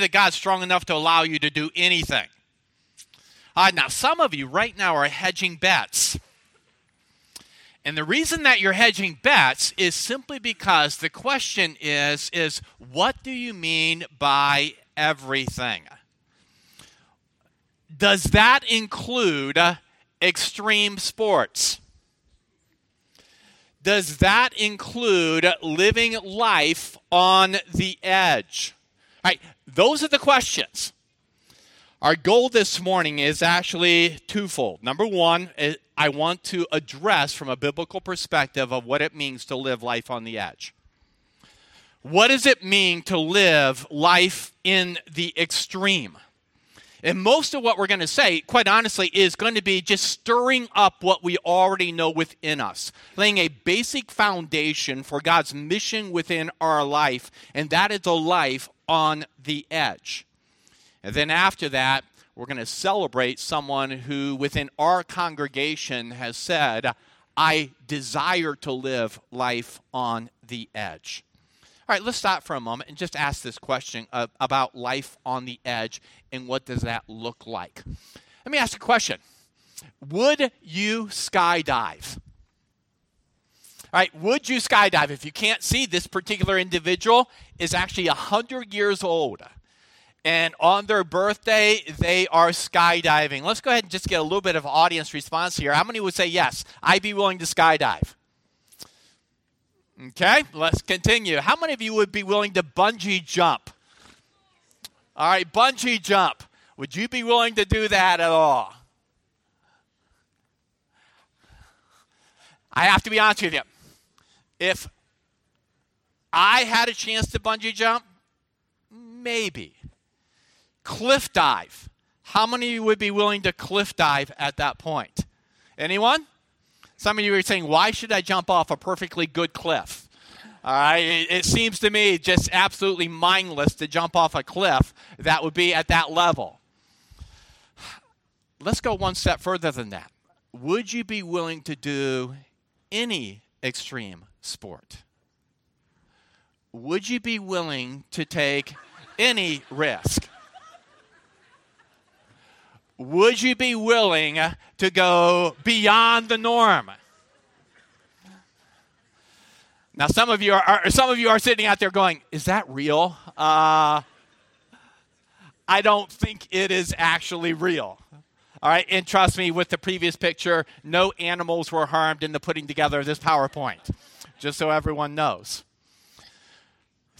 that God's strong enough to allow you to do anything. Uh, now, some of you right now are hedging bets. And the reason that you're hedging bets is simply because the question is is what do you mean by everything? Does that include extreme sports? Does that include living life on the edge? All right, those are the questions. Our goal this morning is actually twofold. Number one, eh, I want to address from a biblical perspective of what it means to live life on the edge. What does it mean to live life in the extreme? And most of what we're going to say, quite honestly, is going to be just stirring up what we already know within us, laying a basic foundation for God's mission within our life, and that is a life on the edge. And then after that, we're going to celebrate someone who within our congregation has said, I desire to live life on the edge. All right, let's stop for a moment and just ask this question uh, about life on the edge and what does that look like. Let me ask a question. Would you skydive? Right, would you skydive? If you can't see, this particular individual is actually 100 years old. And on their birthday, they are skydiving. Let's go ahead and just get a little bit of audience response here. How many would say, yes, I'd be willing to skydive? Okay, let's continue. How many of you would be willing to bungee jump? All right, bungee jump. Would you be willing to do that at all? I have to be honest with you. If I had a chance to bungee jump, maybe. Cliff dive. How many of you would be willing to cliff dive at that point? Anyone? Some of you are saying, why should I jump off a perfectly good cliff? All right, it, it seems to me just absolutely mindless to jump off a cliff that would be at that level. Let's go one step further than that. Would you be willing to do any extreme sport? Would you be willing to take any risk? would you be willing to go beyond the norm? Now, some of you are, some of you are sitting out there going, "Is that real?" Uh, I don't think it is actually real. All right, and trust me, with the previous picture, no animals were harmed in the putting together of this PowerPoint, just so everyone knows.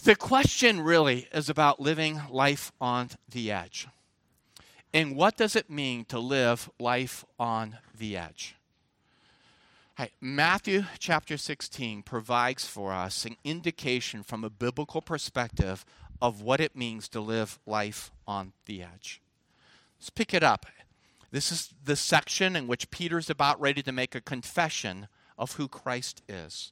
The question really is about living life on the edge. And what does it mean to live life on the edge? Right, Matthew chapter 16 provides for us an indication from a biblical perspective of what it means to live life on the edge. Let's pick it up. This is the section in which Peter's about ready to make a confession of who Christ is.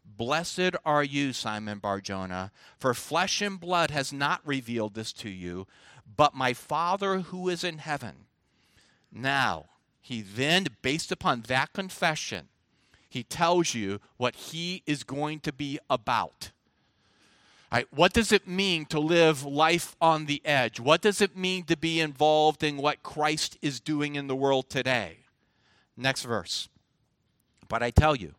Blessed are you, Simon Barjona, for flesh and blood has not revealed this to you, but my Father who is in heaven. Now, he then, based upon that confession, he tells you what he is going to be about. Right, what does it mean to live life on the edge? What does it mean to be involved in what Christ is doing in the world today? Next verse. But I tell you,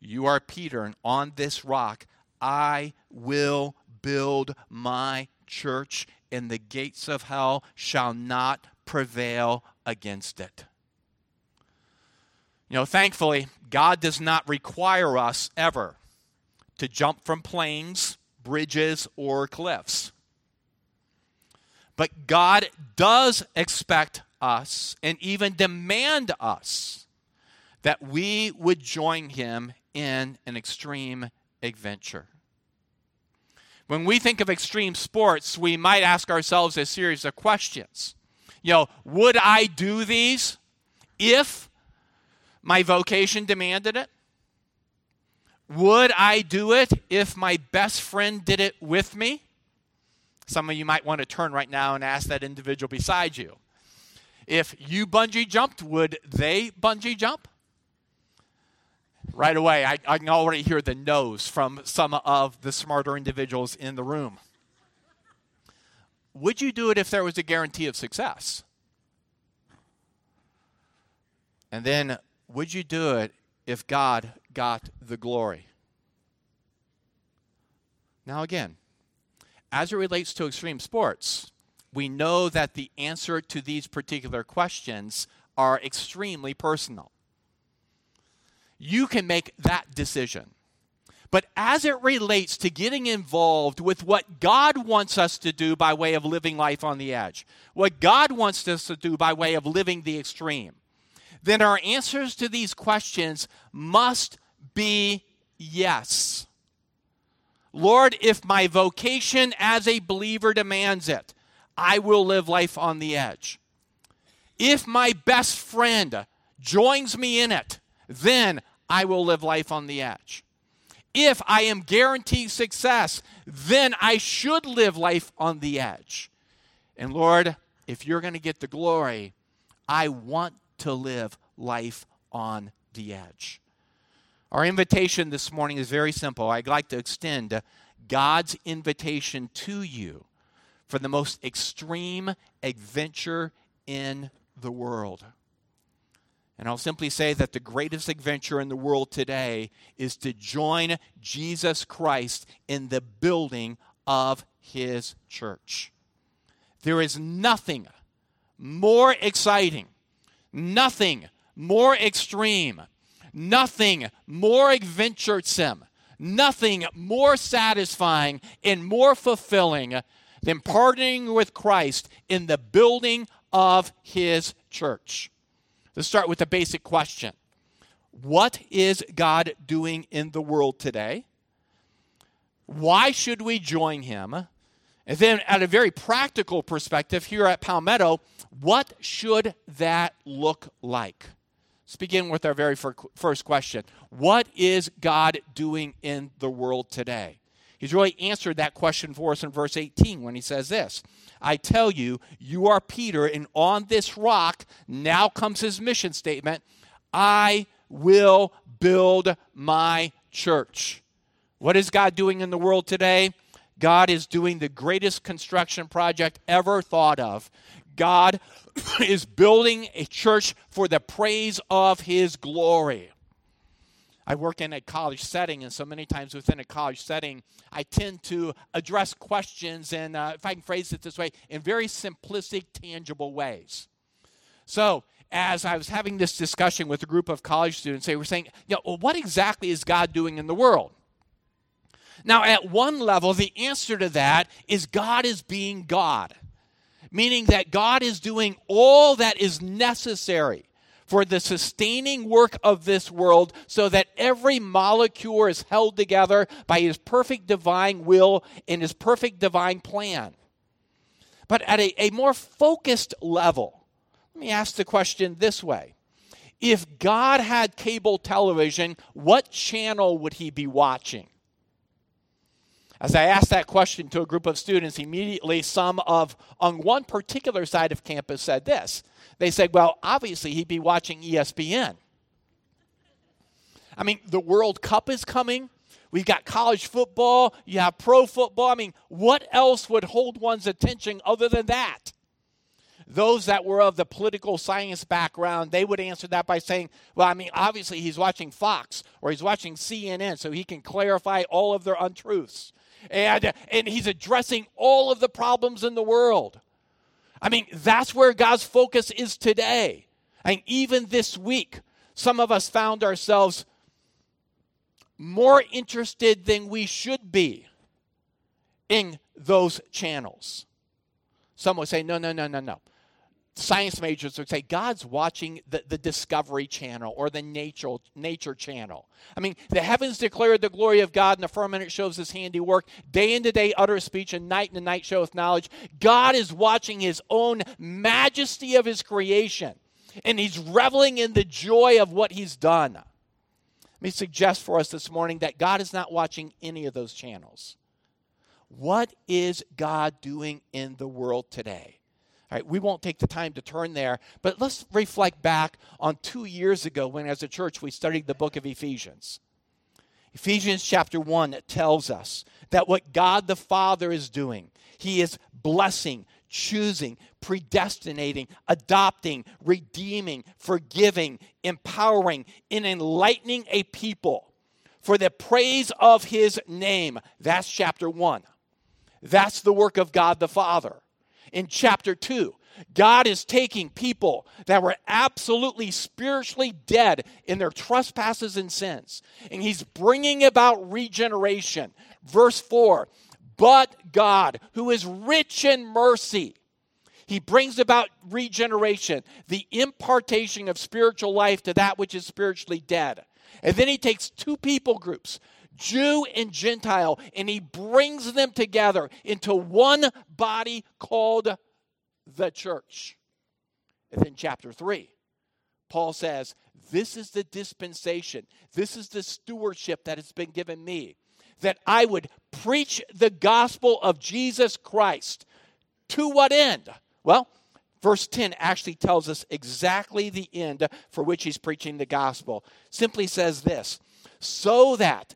you are Peter, and on this rock I will build my church, and the gates of hell shall not prevail against it. You know, thankfully, God does not require us ever to jump from planes, bridges, or cliffs. But God does expect us and even demand us that we would join Him in an extreme adventure. When we think of extreme sports, we might ask ourselves a series of questions. You know, would I do these if my vocation demanded it? Would I do it if my best friend did it with me? Some of you might want to turn right now and ask that individual beside you. If you bungee jumped, would they bungee jump? Right away, I, I can already hear the no's from some of the smarter individuals in the room. Would you do it if there was a guarantee of success? And then, would you do it if God got the glory? Now, again, as it relates to extreme sports, we know that the answer to these particular questions are extremely personal. You can make that decision. But as it relates to getting involved with what God wants us to do by way of living life on the edge, what God wants us to do by way of living the extreme, then our answers to these questions must be yes. Lord, if my vocation as a believer demands it, I will live life on the edge. If my best friend joins me in it, then I will live life on the edge. If I am guaranteed success, then I should live life on the edge. And Lord, if you're going to get the glory, I want to live life on the edge. Our invitation this morning is very simple. I'd like to extend God's invitation to you for the most extreme adventure in the world. And I'll simply say that the greatest adventure in the world today is to join Jesus Christ in the building of his church. There is nothing more exciting, nothing more extreme, nothing more adventuresome, nothing more satisfying and more fulfilling than partnering with Christ in the building of his church. Let's start with a basic question What is God doing in the world today? Why should we join him? And then, at a very practical perspective, here at Palmetto, what should that look like? Let's begin with our very first question What is God doing in the world today? He's really answered that question for us in verse 18 when he says this I tell you, you are Peter, and on this rock, now comes his mission statement I will build my church. What is God doing in the world today? God is doing the greatest construction project ever thought of. God is building a church for the praise of his glory. I work in a college setting, and so many times within a college setting, I tend to address questions, and uh, if I can phrase it this way, in very simplistic, tangible ways. So, as I was having this discussion with a group of college students, they were saying, you know, well, what exactly is God doing in the world? Now, at one level, the answer to that is God is being God meaning that God is doing all that is necessary for the sustaining work of this world so that every molecule is held together by his perfect divine will and his perfect divine plan. But at a, a more focused level, let me ask the question this way. If God had cable television, what channel would he be watching? As I asked that question to a group of students, immediately some of, on one particular side of campus, said this. They said, well, obviously he'd be watching ESPN. I mean, the World Cup is coming. We've got college football. You have pro football. I mean, what else would hold one's attention other than that? Those that were of the political science background, they would answer that by saying, well, I mean, obviously he's watching Fox or he's watching CNN so he can clarify all of their untruths and, and he's addressing all of the problems in the world. I mean, that's where God's focus is today. And even this week, some of us found ourselves more interested than we should be in those channels. Some would say, no, no, no, no, no. Science majors would say God's watching the, the Discovery Channel or the Nature, Nature Channel. I mean, the heavens declare the glory of God, and the firmament shows his handiwork. Day into day utter speech, and night into night showeth knowledge. God is watching his own majesty of his creation, and he's reveling in the joy of what he's done. Let me suggest for us this morning that God is not watching any of those channels. What is God doing in the world today? We won't take the time to turn there, but let's reflect back on two years ago when, as a church, we studied the book of Ephesians. Ephesians chapter 1 tells us that what God the Father is doing, He is blessing, choosing, predestinating, adopting, redeeming, forgiving, empowering, and enlightening a people for the praise of His name. That's chapter 1. That's the work of God the Father in chapter 2. God is taking people that were absolutely spiritually dead in their trespasses and sins, and He's bringing about regeneration. Verse 4 But God, who is rich in mercy, he brings about regeneration, the impartation of spiritual life to that which is spiritually dead. And then he takes two people groups, Jew and Gentile, and he brings them together into one body called the church. And then, chapter 3, Paul says, This is the dispensation, this is the stewardship that has been given me, that I would preach the gospel of Jesus Christ. To what end? Well, verse 10 actually tells us exactly the end for which he's preaching the gospel. Simply says this so that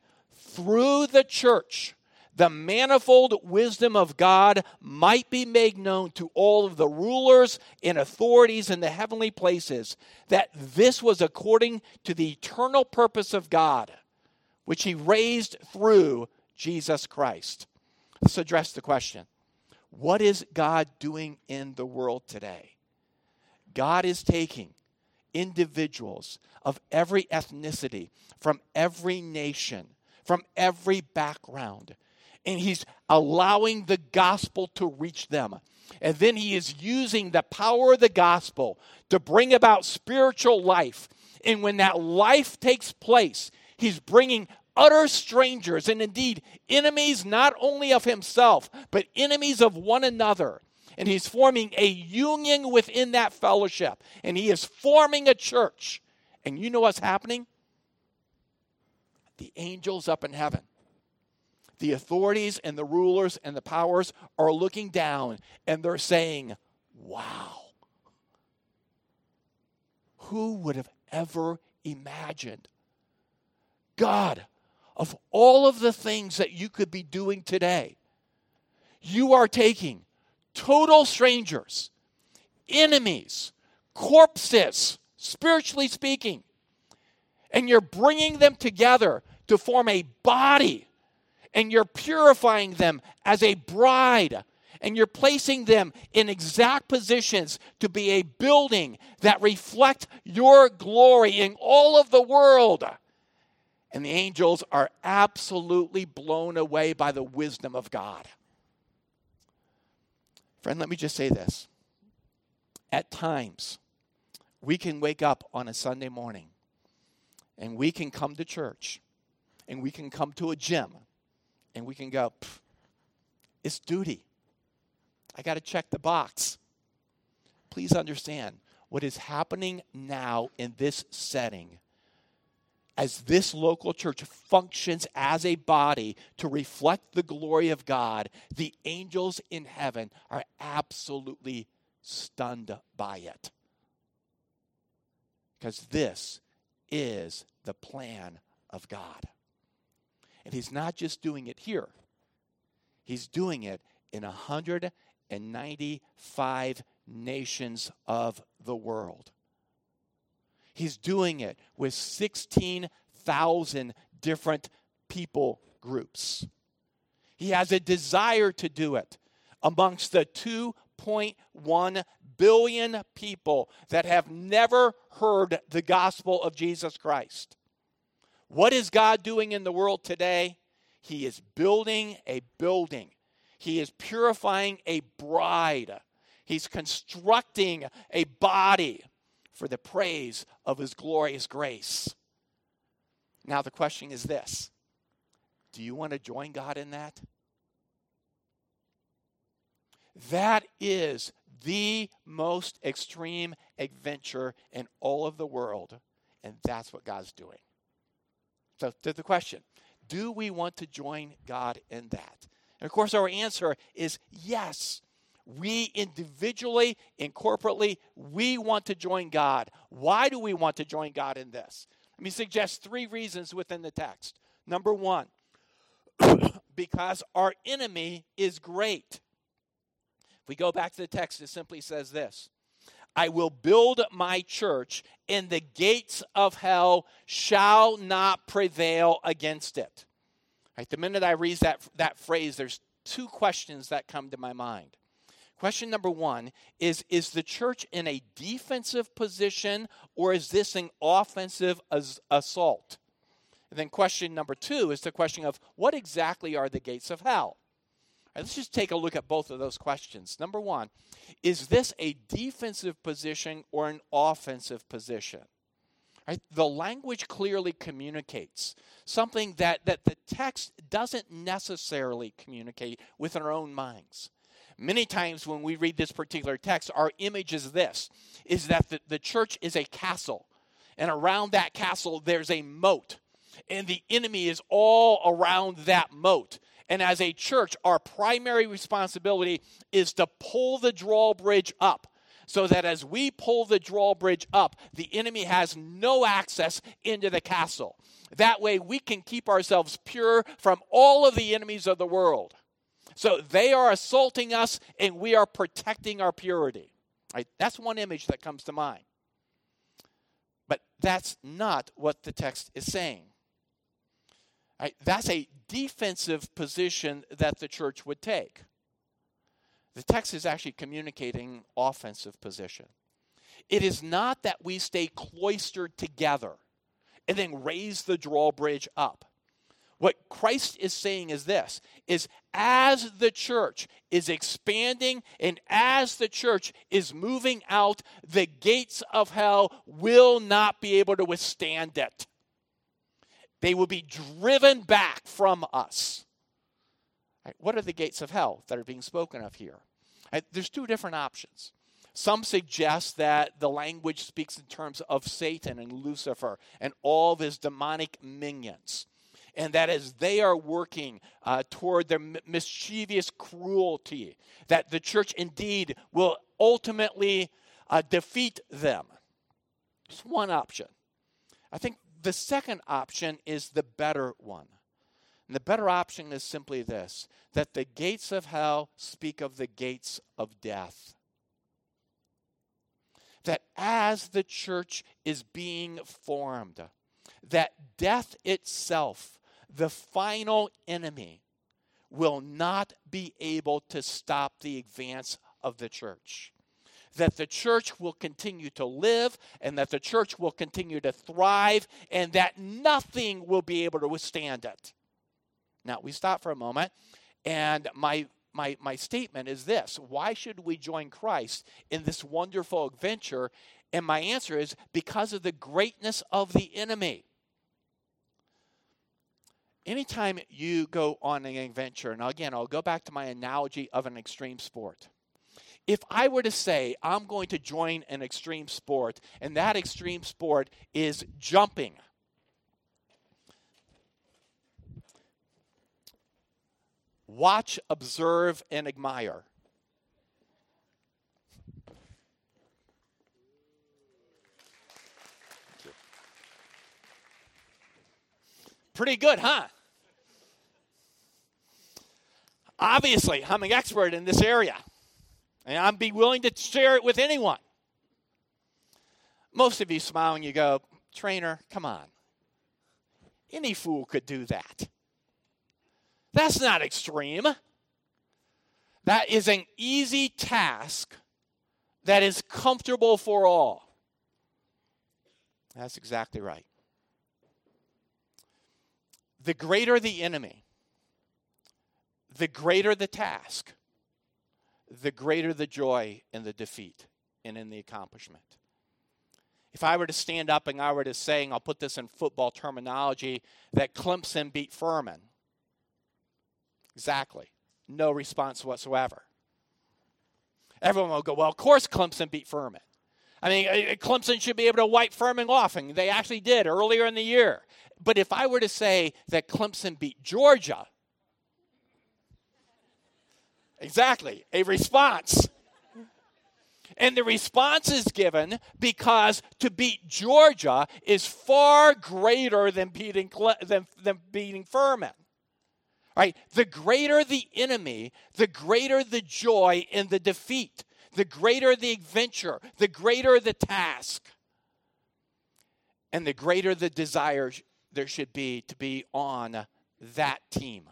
through the church, the manifold wisdom of God might be made known to all of the rulers and authorities in the heavenly places, that this was according to the eternal purpose of God, which He raised through Jesus Christ. Let's address the question What is God doing in the world today? God is taking individuals of every ethnicity, from every nation, from every background. And he's allowing the gospel to reach them. And then he is using the power of the gospel to bring about spiritual life. And when that life takes place, he's bringing utter strangers and indeed enemies not only of himself, but enemies of one another. And he's forming a union within that fellowship. And he is forming a church. And you know what's happening? The angels up in heaven, the authorities and the rulers and the powers are looking down and they're saying, Wow. Who would have ever imagined? God, of all of the things that you could be doing today, you are taking total strangers, enemies, corpses, spiritually speaking, and you're bringing them together to form a body, and you're purifying them as a bride, and you're placing them in exact positions to be a building that reflect your glory in all of the world. And the angels are absolutely blown away by the wisdom of God. Friend, let me just say this. At times, we can wake up on a Sunday morning and we can come to church and we can come to a gym and we can go, it's duty. I got to check the box. Please understand what is happening now in this setting as this local church functions as a body to reflect the glory of God, the angels in heaven are absolutely stunned by it. Because this is the plan of God. And he's not just doing it here, he's doing it in 195 nations of the world. He's doing it with 16,000 different people groups. He has a desire to do it amongst the 2.1 billion people that have never heard the gospel of Jesus Christ. What is God doing in the world today? He is building a building. He is purifying a bride. He's constructing a body for the praise of his glorious grace. Now, the question is this Do you want to join God in that? That is the most extreme adventure in all of the world, and that's what God's doing. So, to the question do we want to join God in that? And of course, our answer is yes. We individually and corporately, we want to join God. Why do we want to join God in this? Let me suggest three reasons within the text. Number one, because our enemy is great. If we go back to the text, it simply says this I will build my church, and the gates of hell shall not prevail against it. Right, the minute I read that, that phrase, there's two questions that come to my mind. Question number one is Is the church in a defensive position or is this an offensive as- assault? And then question number two is the question of what exactly are the gates of hell? Right, let's just take a look at both of those questions. Number one, is this a defensive position or an offensive position? Right? The language clearly communicates something that, that the text doesn't necessarily communicate with our own minds. Many times when we read this particular text, our image is this is that the, the church is a castle, and around that castle there's a moat, and the enemy is all around that moat. And as a church, our primary responsibility is to pull the drawbridge up so that as we pull the drawbridge up, the enemy has no access into the castle. That way, we can keep ourselves pure from all of the enemies of the world. So they are assaulting us, and we are protecting our purity. Right? That's one image that comes to mind. But that's not what the text is saying. Right? That's a defensive position that the church would take. The text is actually communicating offensive position. It is not that we stay cloistered together and then raise the drawbridge up. What Christ is saying is this is as the church is expanding and as the church is moving out, the gates of hell will not be able to withstand it. They will be driven back from us. Right, what are the gates of hell that are being spoken of here? Right, there's two different options. Some suggest that the language speaks in terms of Satan and Lucifer and all of his demonic minions. And that as they are working uh, toward their mischievous cruelty, that the church indeed will ultimately uh, defeat them. It's one option. I think the second option is the better one. And the better option is simply this that the gates of hell speak of the gates of death. That as the church is being formed, that death itself, the final enemy, will not be able to stop the advance of the church that the church will continue to live and that the church will continue to thrive and that nothing will be able to withstand it. Now, we stop for a moment, and my my, my statement is this Why should we join Christ in this wonderful adventure? And my answer is because of the greatness of the enemy. Anytime you go on an adventure, and again, I'll go back to my analogy of an extreme sport if I were to say I'm going to join an extreme sport, and that extreme sport is jumping, watch, observe, and admire. Pretty good, huh? Obviously, I'm an expert in this area. And I'd be willing to share it with anyone. Most of you smile and you go, Trainer, come on. Any fool could do that. That's not extreme. That is an easy task that is comfortable for all. That's exactly right. The greater the enemy, the greater the task the greater the joy in the defeat and in the accomplishment. If I were to stand up and I were to say, I'll put this in football terminology, that Clemson beat Furman, exactly. No response whatsoever. Everyone will go, well, of course Clemson beat Furman. I mean, uh, uh, Clemson should be able to wipe Furman off, and they actually did earlier in the year. But if I were to say that Clemson beat Georgia, exactly, a response. And the response is given because to beat Georgia is far greater than beating, than, than beating Furman. Right? The greater the enemy, the greater the joy in the defeat, the greater the adventure, the greater the task, and the greater the desire there should be to be on that team.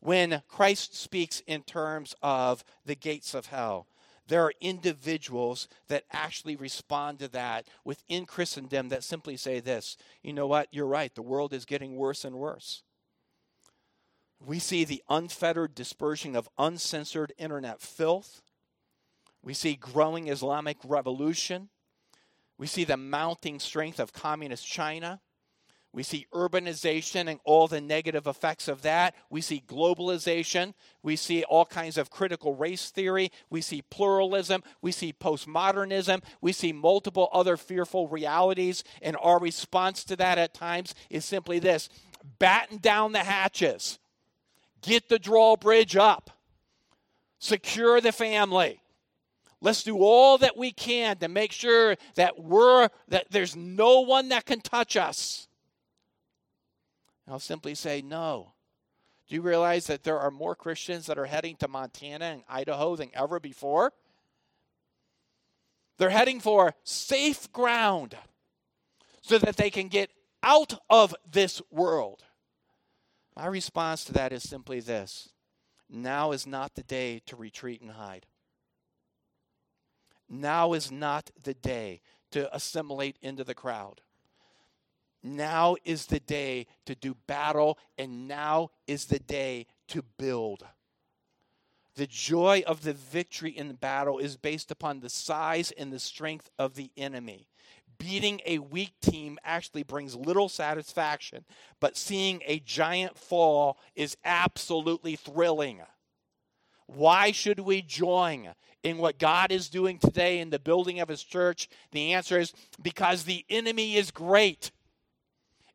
When Christ speaks in terms of the gates of hell, there are individuals that actually respond to that within Christendom that simply say this you know what, you're right, the world is getting worse and worse. We see the unfettered dispersion of uncensored internet filth. We see growing Islamic revolution. We see the mounting strength of communist China. We see urbanization and all the negative effects of that. We see globalization. We see all kinds of critical race theory. We see pluralism. We see postmodernism. We see multiple other fearful realities. And our response to that at times is simply this batten down the hatches, get the drawbridge up, secure the family. Let's do all that we can to make sure that we're that there's no one that can touch us. I'll simply say no. Do you realize that there are more Christians that are heading to Montana and Idaho than ever before? They're heading for safe ground so that they can get out of this world. My response to that is simply this now is not the day to retreat and hide. Now is not the day to assimilate into the crowd. Now is the day to do battle, and now is the day to build. The joy of the victory in the battle is based upon the size and the strength of the enemy. Beating a weak team actually brings little satisfaction, but seeing a giant fall is absolutely thrilling. Why should we join in what God is doing today in the building of His church? The answer is because the enemy is great.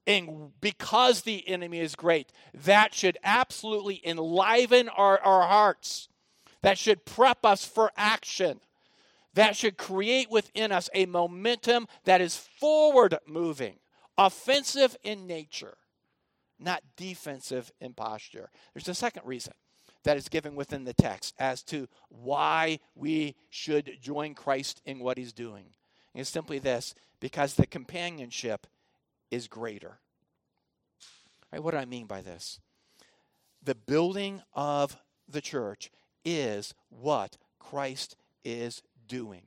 And because the enemy is great, that should absolutely enliven our, our hearts. That should prep us for action. That should create within us a momentum that is forward moving, offensive in nature, not defensive in posture. There's a second reason that is given within the text as to why we should join Christ in what he's doing. And it's simply this because the companionship is greater. Right, what do I mean by this? The building of the church is what Christ is doing.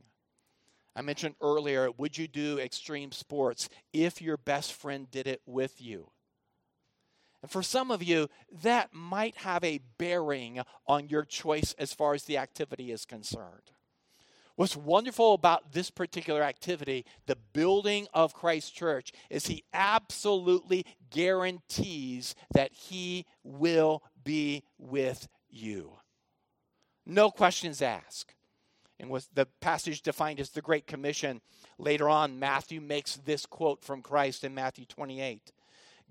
I mentioned earlier, would you do extreme sports if your best friend did it with you? And for some of you, that might have a bearing on your choice as far as the activity is concerned. What's wonderful about this particular activity, the building of Christ Church, is he absolutely guarantees that he will be with you. No questions asked. And with the passage defined as the Great Commission, later on, Matthew makes this quote from Christ in Matthew 28.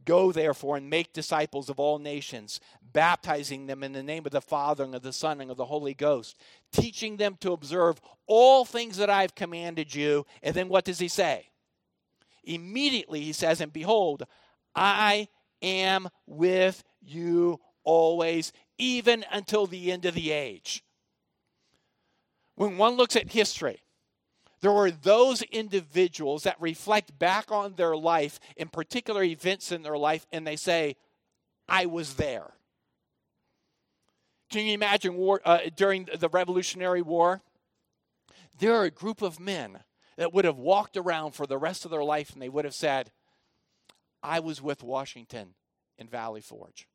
Go therefore and make disciples of all nations, baptizing them in the name of the Father and of the Son and of the Holy Ghost, teaching them to observe all things that I've commanded you. And then what does he say? Immediately he says, And behold, I am with you always, even until the end of the age. When one looks at history, there were those individuals that reflect back on their life in particular events in their life and they say, I was there. Can you imagine war, uh, during the Revolutionary War? There are a group of men that would have walked around for the rest of their life and they would have said, I was with Washington in Valley Forge.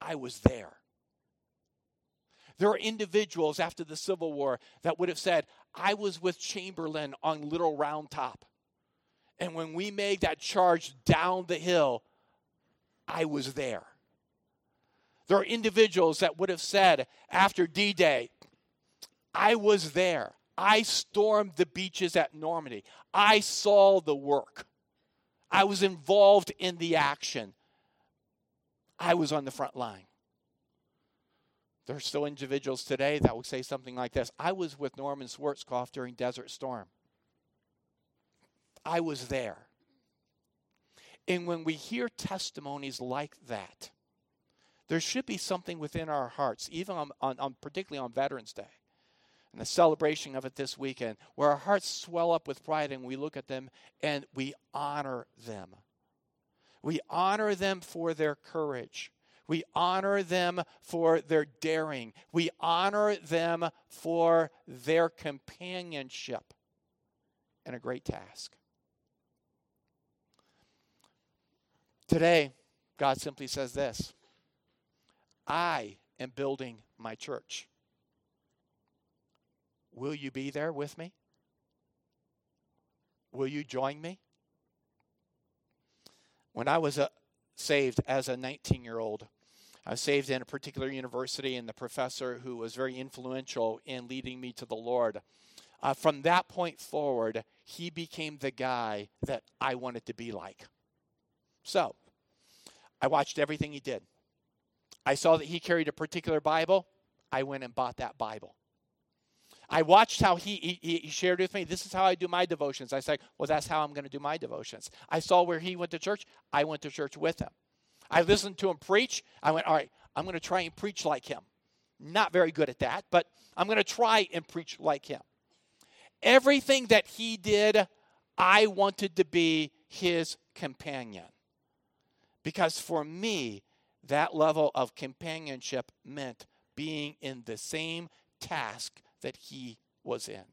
I was there. There are individuals after the Civil War that would have said, I was with Chamberlain on Little Round Top. And when we made that charge down the hill, I was there. There are individuals that would have said after D Day, I was there. I stormed the beaches at Normandy. I saw the work. I was involved in the action. I was on the front line. There are still individuals today that will say something like this I was with Norman Schwarzkopf during Desert Storm. I was there. And when we hear testimonies like that, there should be something within our hearts, even on, on, on, particularly on Veterans Day and the celebration of it this weekend, where our hearts swell up with pride and we look at them and we honor them. We honor them for their courage. We honor them for their daring. We honor them for their companionship and a great task. Today, God simply says this I am building my church. Will you be there with me? Will you join me? When I was uh, saved as a 19 year old, I saved in a particular university, and the professor who was very influential in leading me to the Lord. Uh, from that point forward, he became the guy that I wanted to be like. So, I watched everything he did. I saw that he carried a particular Bible. I went and bought that Bible. I watched how he, he, he, shared with me, this is how I do my devotions. I said, well, that's how I'm going to do my devotions. I saw where he went to church. I went to church with him. I listened to him preach. I went, all right, I'm going to try and preach like him. Not very good at that, but I'm going to try and preach like him. Everything that he did, I wanted to be his companion. Because for me, that level of companionship meant being in the same task that he was in.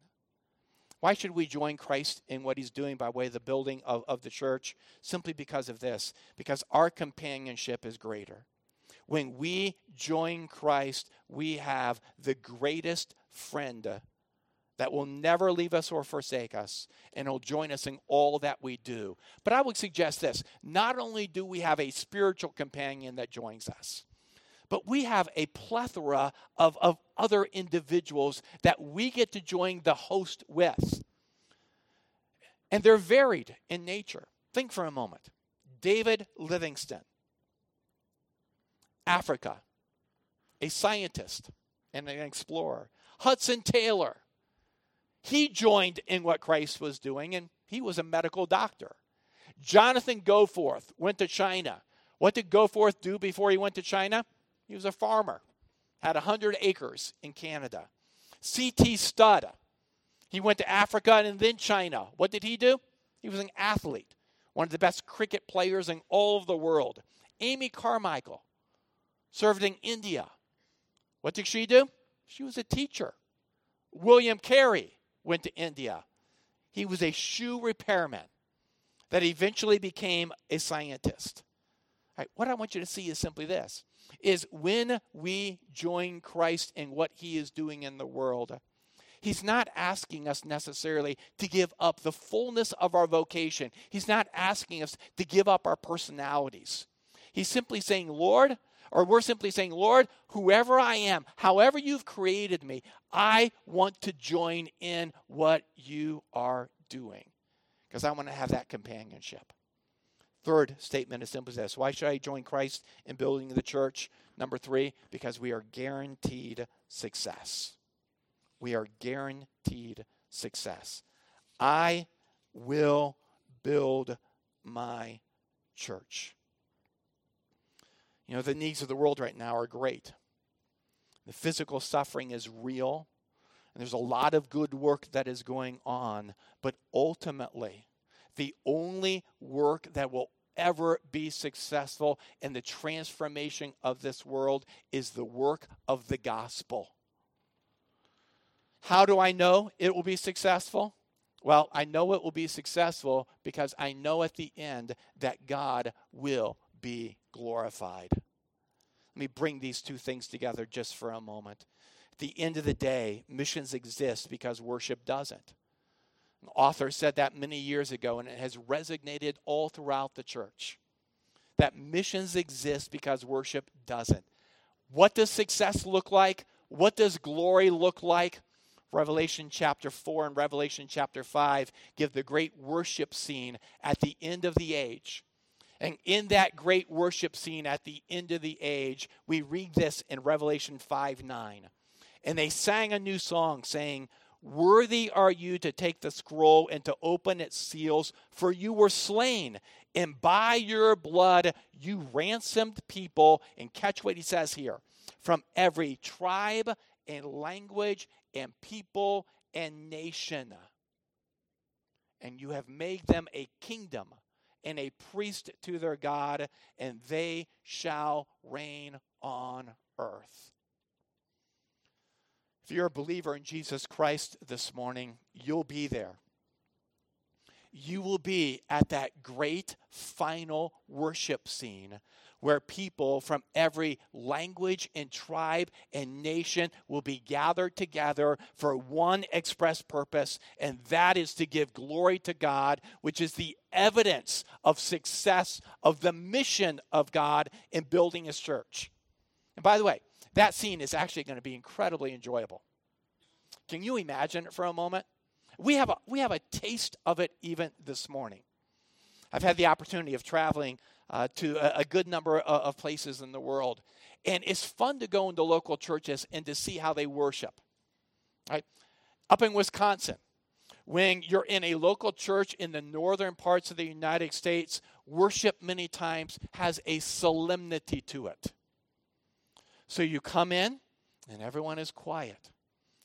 Why should we join Christ in what he's doing by way of the building of, of the church? Simply because of this, because our companionship is greater. When we join Christ, we have the greatest friend that will never leave us or forsake us, and will join us in all that we do. But I would suggest this not only do we have a spiritual companion that joins us, but we have a plethora of, of other individuals that we get to join the host with. And they're varied in nature. Think for a moment David Livingstone, Africa, a scientist and an explorer. Hudson Taylor, he joined in what Christ was doing, and he was a medical doctor. Jonathan Goforth went to China. What did Goforth do before he went to China? He was a farmer, had 100 acres in Canada. C.T. Studd, he went to Africa and then China. What did he do? He was an athlete, one of the best cricket players in all of the world. Amy Carmichael served in India. What did she do? She was a teacher. William Carey went to India. He was a shoe repairman that eventually became a scientist. Right, what I want you to see is simply this is when we join Christ in what he is doing in the world, he's not asking us necessarily to give up the fullness of our vocation. He's not asking us to give up our personalities. He's simply saying, Lord, or we're simply saying, Lord, whoever I am, however you've created me, I want to join in what you are doing because I want to have that companionship. Third statement is simply this Why should I join Christ in building the church? Number three, because we are guaranteed success. We are guaranteed success. I will build my church. You know, the needs of the world right now are great. The physical suffering is real, and there's a lot of good work that is going on, but ultimately, the only work that will ever be successful in the transformation of this world is the work of the gospel. How do I know it will be successful? Well, I know it will be successful because I know at the end that God will be glorified. Let me bring these two things together just for a moment. At the end of the day, missions exist because worship doesn't. Author said that many years ago, and it has resonated all throughout the church. That missions exist because worship doesn't. What does success look like? What does glory look like? Revelation chapter 4 and Revelation chapter 5 give the great worship scene at the end of the age. And in that great worship scene at the end of the age, we read this in Revelation 5 9. And they sang a new song, saying, Worthy are you to take the scroll and to open its seals, for you were slain, and by your blood you ransomed people. And catch what he says here from every tribe and language and people and nation. And you have made them a kingdom and a priest to their God, and they shall reign on earth. If you're a believer in Jesus Christ this morning, you'll be there. You will be at that great final worship scene where people from every language and tribe and nation will be gathered together for one express purpose, and that is to give glory to God, which is the evidence of success of the mission of God in building his church. And by the way, that scene is actually going to be incredibly enjoyable. Can you imagine it for a moment? We have a, we have a taste of it even this morning. I've had the opportunity of traveling uh, to a, a, good number of, of places in the world. And it's fun to go into local churches and to see how they worship. Right? Up in Wisconsin, when you're in a local church in the northern parts of the United States, worship many times has a solemnity to it. So you come in and everyone is quiet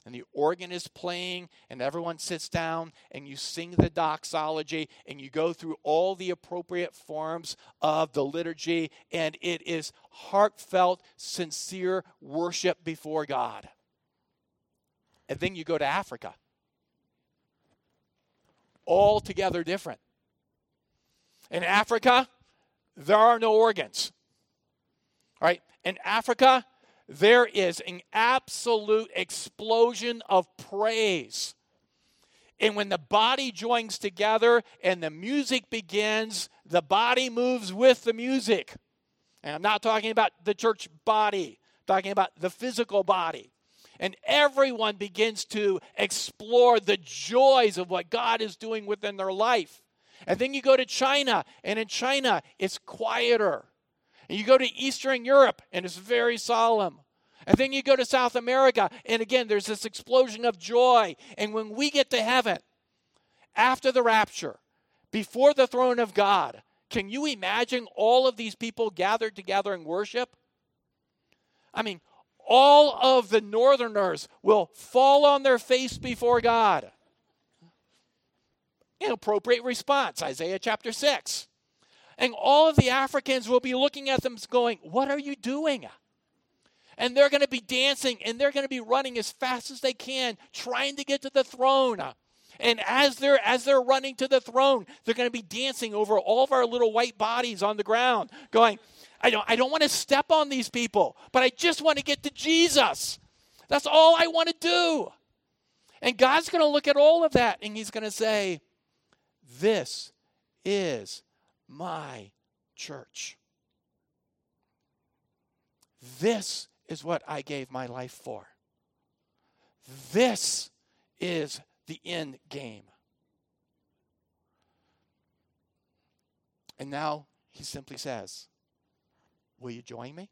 and the organ is playing and everyone sits down and you sing the doxology and you go through all the appropriate forms of the liturgy and it is heartfelt, sincere worship before God. And then you go to Africa. Altogether different. In Africa, there are no organs. Right? In Africa, there is an absolute explosion of praise. And when the body joins together and the music begins, the body moves with the music. And I'm not talking about the church body, I'm talking about the physical body. And everyone begins to explore the joys of what God is doing within their life. And then you go to China, and in China, it's quieter. And you go to Eastern Europe, and it's very solemn. And then you go to South America, and again, there's this explosion of joy. And when we get to heaven, after the rapture, before the throne of God, can you imagine all of these people gathered together in worship? I mean, all of the northerners will fall on their face before God. Inappropriate response, Isaiah chapter 6. And all of the Africans will be looking at them going, What are you doing? And they're going to be dancing and they're going to be running as fast as they can, trying to get to the throne. And as they're as they're running to the throne, they're going to be dancing over all of our little white bodies on the ground, going, I don't I don't want to step on these people, but I just want to get to Jesus. That's all I want to do. And God's going to look at all of that and he's going to say, This is my church. This is what I gave my life for. This is the end game. And now he simply says, Will you join me?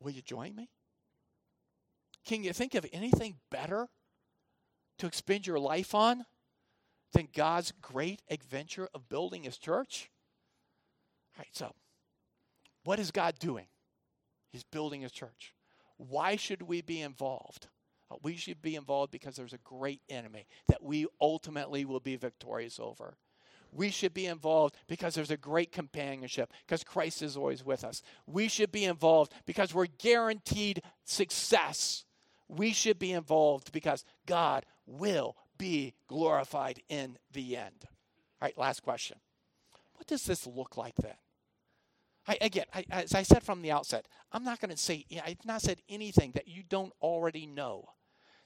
Will you join me? Can you think of anything better to expend your life on than God's great adventure of building his church? All right, so what is God doing? He's building his church. Why should we be involved? Uh, we should be involved because there's a great enemy that we ultimately will be victorious over. We should be involved because there's a great companionship, because Christ is always with us. We should be involved because we're guaranteed success. We should be involved because God will be glorified in the end. All right, last question. What does this look like then? I, again, I, as I said from the outset, I'm not going to say, I've not said anything that you don't already know.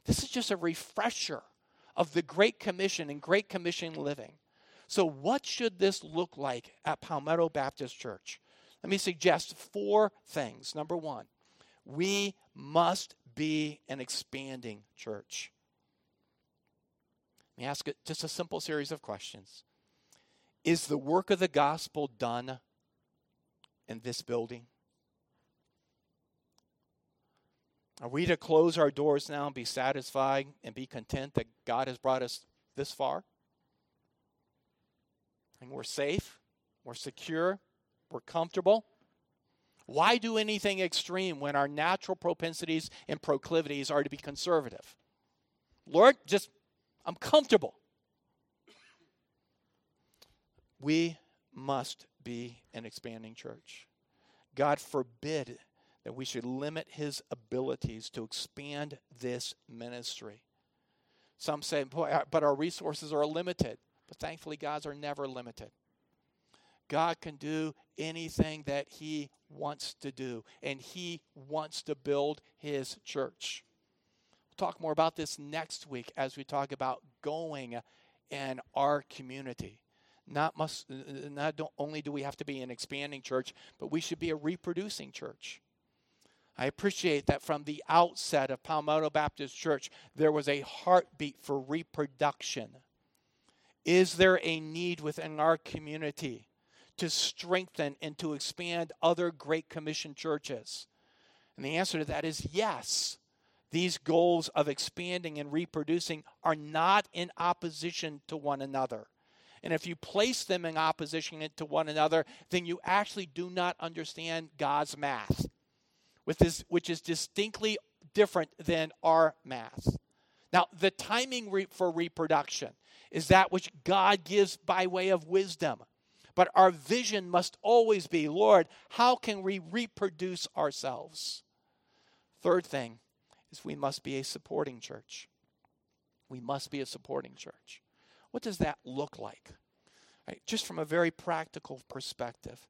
This is just a refresher of the Great Commission and Great Commission living. So, what should this look like at Palmetto Baptist Church? Let me suggest four things. Number one, we must be an expanding church. Let me ask just a simple series of questions. Is the work of the gospel done in this building? Are we to close our doors now and be satisfied and be content that God has brought us this far? And we're safe, we're secure, we're comfortable. Why do anything extreme when our natural propensities and proclivities are to be conservative? Lord, just, I'm comfortable. We must be an expanding church. God forbid that we should limit his abilities to expand this ministry. Some say, but our resources are limited. But thankfully, God's are never limited. God can do anything that He wants to do, and He wants to build His church. We'll talk more about this next week as we talk about going in our community. Not, must, not only do we have to be an expanding church, but we should be a reproducing church. I appreciate that from the outset of Palmetto Baptist Church, there was a heartbeat for reproduction. Is there a need within our community to strengthen and to expand other Great Commission churches? And the answer to that is yes. These goals of expanding and reproducing are not in opposition to one another. And if you place them in opposition to one another, then you actually do not understand God's math, which is distinctly different than our math. Now, the timing re- for reproduction is that which God gives by way of wisdom. But our vision must always be Lord, how can we reproduce ourselves? Third thing is we must be a supporting church. We must be a supporting church. What does that look like? Right, just from a very practical perspective,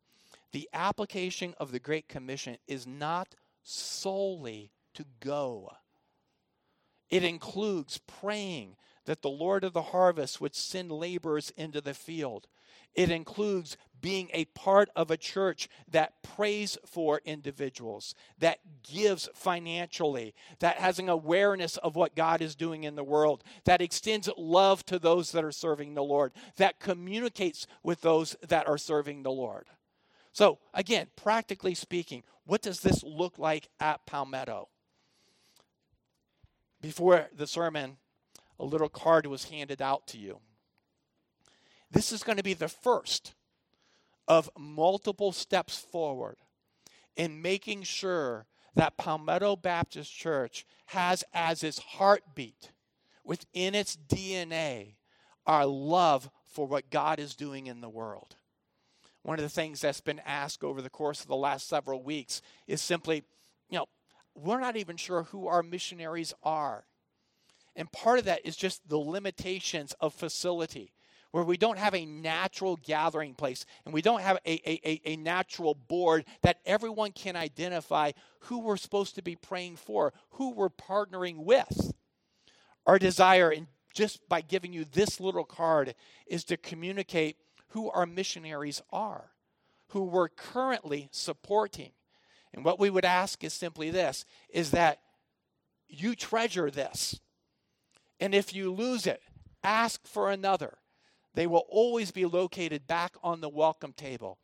the application of the Great Commission is not solely to go, it includes praying that the Lord of the harvest would send laborers into the field. It includes being a part of a church that prays for individuals, that gives financially, that has an awareness of what God is doing in the world, that extends love to those that are serving the Lord, that communicates with those that are serving the Lord. So, again, practically speaking, what does this look like at Palmetto? Before the sermon, a little card was handed out to you. This is going to be the first of multiple steps forward in making sure that Palmetto Baptist Church has as its heartbeat within its DNA our love for what God is doing in the world. One of the things that's been asked over the course of the last several weeks is simply, you know, we're not even sure who our missionaries are. And part of that is just the limitations of facility, where we don't have a natural gathering place and we don't have a, a, a, natural board that everyone can identify who we're supposed to be praying for, who we're partnering with. Our desire, and just by giving you this little card, is to communicate who our missionaries are, who we're currently supporting. And what we would ask is simply this is that you treasure this and if you lose it, ask for another. They will always be located back on the welcome table.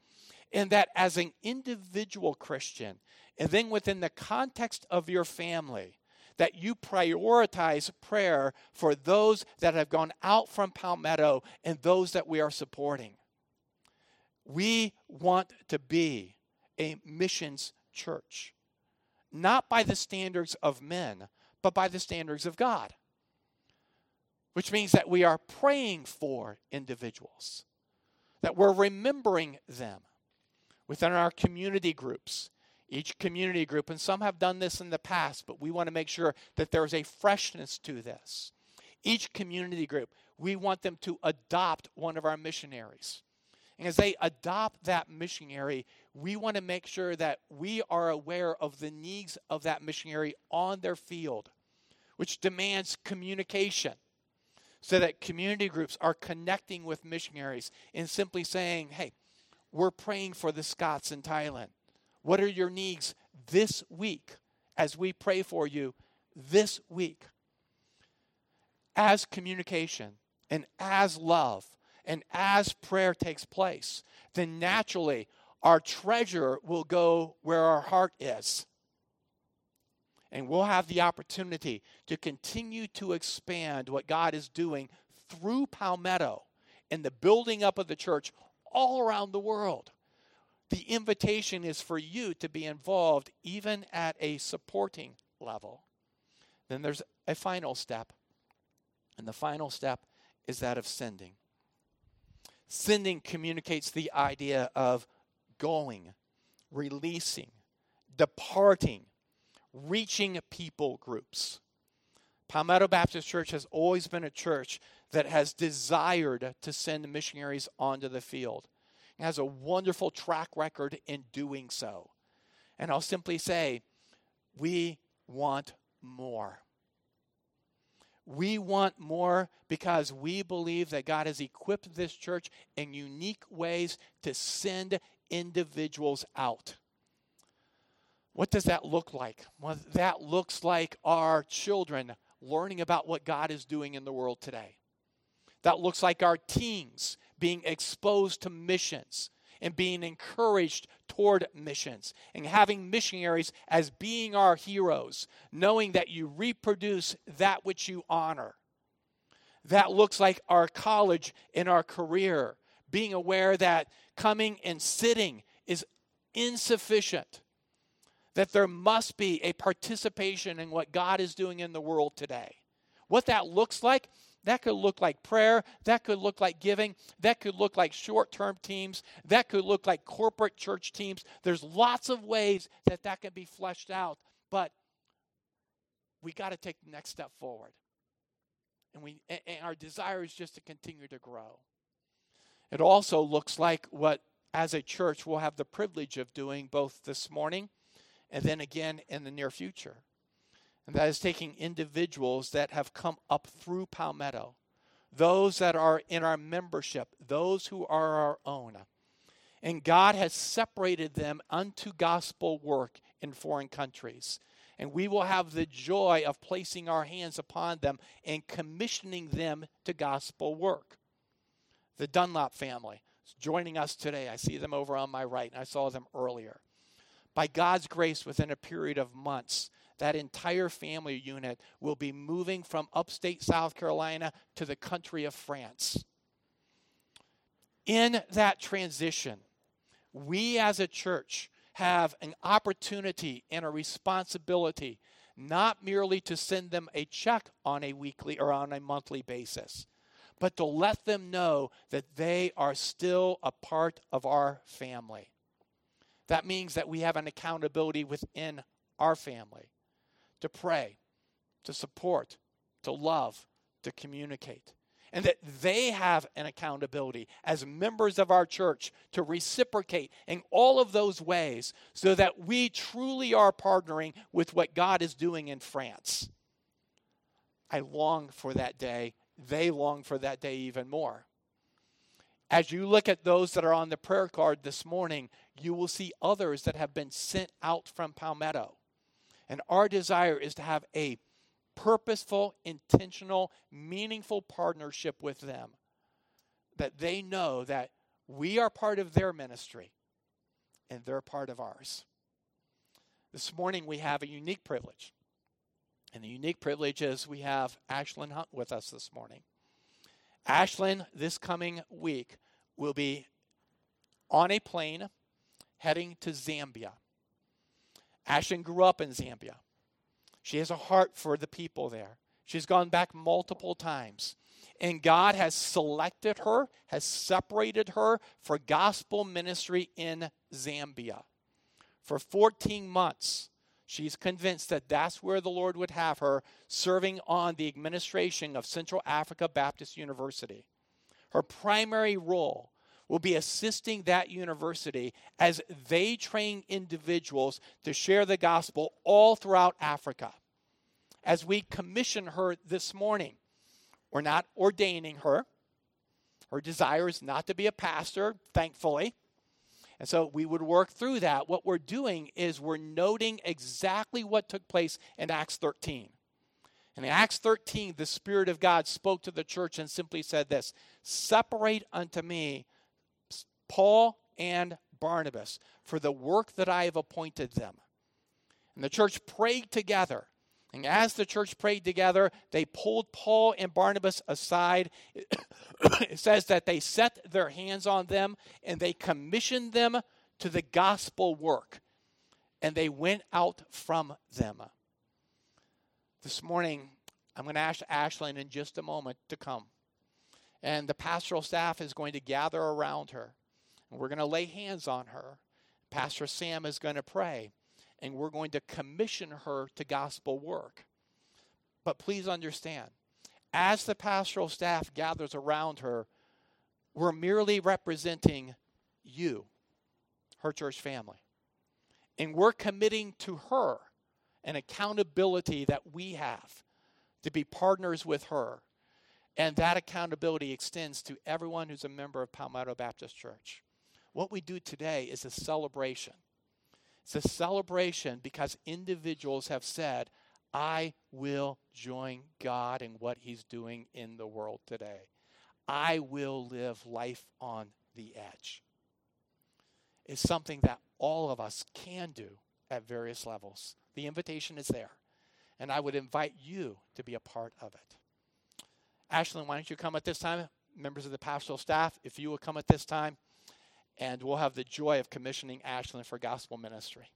And that as an individual Christian, and then within the context of your family, that you prioritize prayer for those that have gone out from Palmetto and those that we are supporting. We want to be a missions church, not by the standards of men, but by the standards of God which means that we are praying for individuals, that we're remembering them within our community groups. Each community group, and some have done this in the past, but we want to make sure that there's a freshness to this. Each community group, we want them to adopt one of our missionaries. And as they adopt that missionary, we want to make sure that we are aware of the needs of that missionary on their field, which demands communication so that community groups are connecting with missionaries and simply saying, hey, we're praying for the Scots in Thailand. What are your needs this week as we pray for you this week? As communication and as love and as prayer takes place, then naturally our treasure will go where our heart is. And we'll have the opportunity to continue to expand what God is doing through Palmetto and the building up of the church all around the world. The invitation is for you to be involved even at a supporting level. Then there's a final step. And the final step is that of sending. Sending communicates the idea of going, releasing, departing, reaching people groups. Palmetto Baptist Church has always been a church that has desired to send missionaries onto the field. It has a wonderful track record in doing so. And I'll simply say, we want more. We want more because we believe that God has equipped this church in unique ways to send individuals out. What does that look like? Well, that looks like our children learning about what God is doing in the world today. That looks like our teens being exposed to missions and being encouraged toward missions and having missionaries as being our heroes, knowing that you reproduce that which you honor. That looks like our college and our career, being aware that coming and sitting is insufficient that there must be a participation in what God is doing in the world today. What that looks like, that could look like prayer, that could look like giving, that could look like short term teams, that could look like corporate church teams. There's lots of ways that that can be fleshed out, but we got to take the next step forward. And, we, and our desire is just to continue to grow. It also looks like what, as a church, we'll have the privilege of doing both this morning and then again in the near future. And that is taking individuals that have come up through Palmetto, those that are in our membership, those who are our own. And God has separated them unto gospel work in foreign countries. And we will have the joy of placing our hands upon them and commissioning them to gospel work. The Dunlop family is joining us today. I see them over on my right, and I saw them earlier by God's grace, within a period of months, that entire family unit will be moving from upstate South Carolina to the country of France. In that transition, we as a church have an opportunity and a responsibility not merely to send them a check on a weekly or on a monthly basis, but to let them know that they are still a part of our family. That means that we have an accountability within our family to pray, to support, to love, to communicate. And that they have an accountability as members of our church to reciprocate in all of those ways so that we truly are partnering with what God is doing in France. I long for that day. They long for that day even more. As you look at those that are on the prayer card this morning, you will see others that have been sent out from Palmetto. And our desire is to have a purposeful, intentional, meaningful partnership with them. That they know that we are part of their ministry and they're part of ours. This morning we have a unique privilege. And the unique privilege is we have Ashlyn Hunt with us this morning. Ashlyn, this coming week, will be on a plane heading to Zambia. Ashlyn grew up in Zambia. She has a heart for the people there. She's gone back multiple times. And God has selected her, has separated her for gospel ministry in Zambia. For 14 months, She's convinced that that's where the Lord would have her serving on the administration of Central Africa Baptist University. Her primary role will be assisting that university as they train individuals to share the gospel all throughout Africa. As we commission her this morning, we're not ordaining her. Her desire is not to be a pastor, thankfully. And so we would work through that. What we're doing is we're noting exactly what took place in Acts 13. In Acts 13, the Spirit of God spoke to the church and simply said this Separate unto me Paul and Barnabas for the work that I have appointed them. And the church prayed together. And as the church prayed together, they pulled Paul and Barnabas aside. it says that they set their hands on them and they commissioned them to the gospel work. And they went out from them. This morning, I'm going to ask Ashlyn in just a moment to come. And the pastoral staff is going to gather around her. And we're going to lay hands on her. Pastor Sam is going to pray. And we're going to commission her to gospel work. But please understand, as the pastoral staff gathers around her, we're merely representing you, her church family. And we're committing to her an accountability that we have to be partners with her. And that accountability extends to everyone who's a member of Palmetto Baptist Church. What we do today is a celebration. It's a celebration because individuals have said, I will join God in what He's doing in the world today. I will live life on the edge. It's something that all of us can do at various levels. The invitation is there. And I would invite you to be a part of it. Ashlyn, why don't you come at this time? Members of the pastoral staff, if you will come at this time, and we'll have the joy of commissioning Ashlyn for gospel ministry.